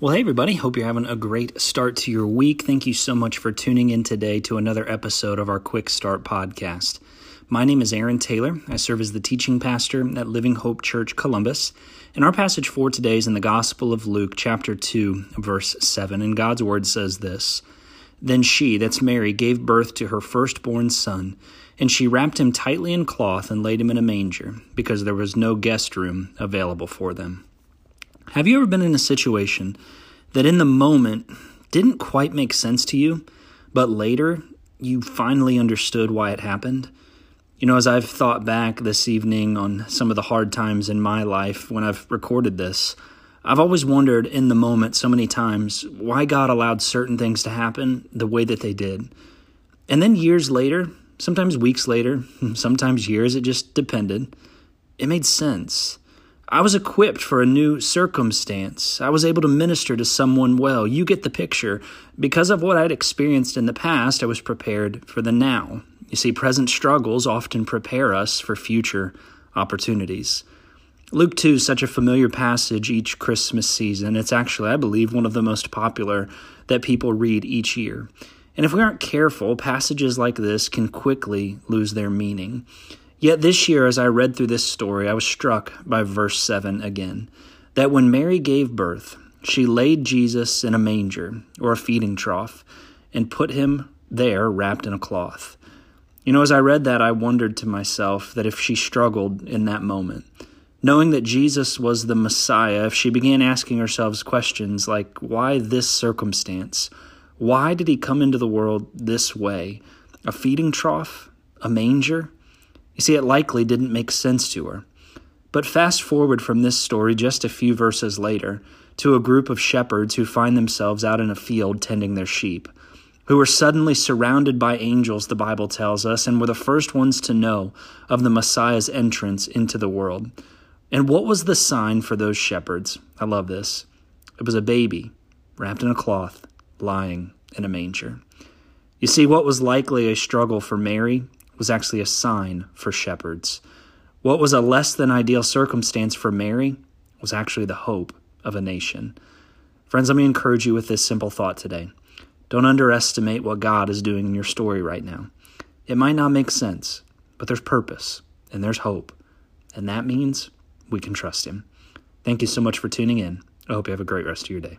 Well, hey, everybody. Hope you're having a great start to your week. Thank you so much for tuning in today to another episode of our Quick Start podcast. My name is Aaron Taylor. I serve as the teaching pastor at Living Hope Church Columbus. And our passage for today is in the Gospel of Luke, chapter 2, verse 7. And God's word says this Then she, that's Mary, gave birth to her firstborn son, and she wrapped him tightly in cloth and laid him in a manger, because there was no guest room available for them. Have you ever been in a situation that in the moment didn't quite make sense to you, but later you finally understood why it happened? You know, as I've thought back this evening on some of the hard times in my life when I've recorded this, I've always wondered in the moment so many times why God allowed certain things to happen the way that they did. And then years later, sometimes weeks later, sometimes years, it just depended, it made sense. I was equipped for a new circumstance. I was able to minister to someone well. You get the picture. Because of what I'd experienced in the past, I was prepared for the now. You see, present struggles often prepare us for future opportunities. Luke 2 is such a familiar passage each Christmas season. It's actually, I believe, one of the most popular that people read each year. And if we aren't careful, passages like this can quickly lose their meaning. Yet this year, as I read through this story, I was struck by verse 7 again that when Mary gave birth, she laid Jesus in a manger or a feeding trough and put him there wrapped in a cloth. You know, as I read that, I wondered to myself that if she struggled in that moment, knowing that Jesus was the Messiah, if she began asking herself questions like, why this circumstance? Why did he come into the world this way? A feeding trough? A manger? You see, it likely didn't make sense to her. But fast forward from this story just a few verses later to a group of shepherds who find themselves out in a field tending their sheep, who are suddenly surrounded by angels, the Bible tells us, and were the first ones to know of the Messiah's entrance into the world. And what was the sign for those shepherds? I love this. It was a baby wrapped in a cloth, lying in a manger. You see, what was likely a struggle for Mary was actually a sign for shepherds. What was a less than ideal circumstance for Mary was actually the hope of a nation. Friends, let me encourage you with this simple thought today. Don't underestimate what God is doing in your story right now. It might not make sense, but there's purpose and there's hope. And that means we can trust Him. Thank you so much for tuning in. I hope you have a great rest of your day.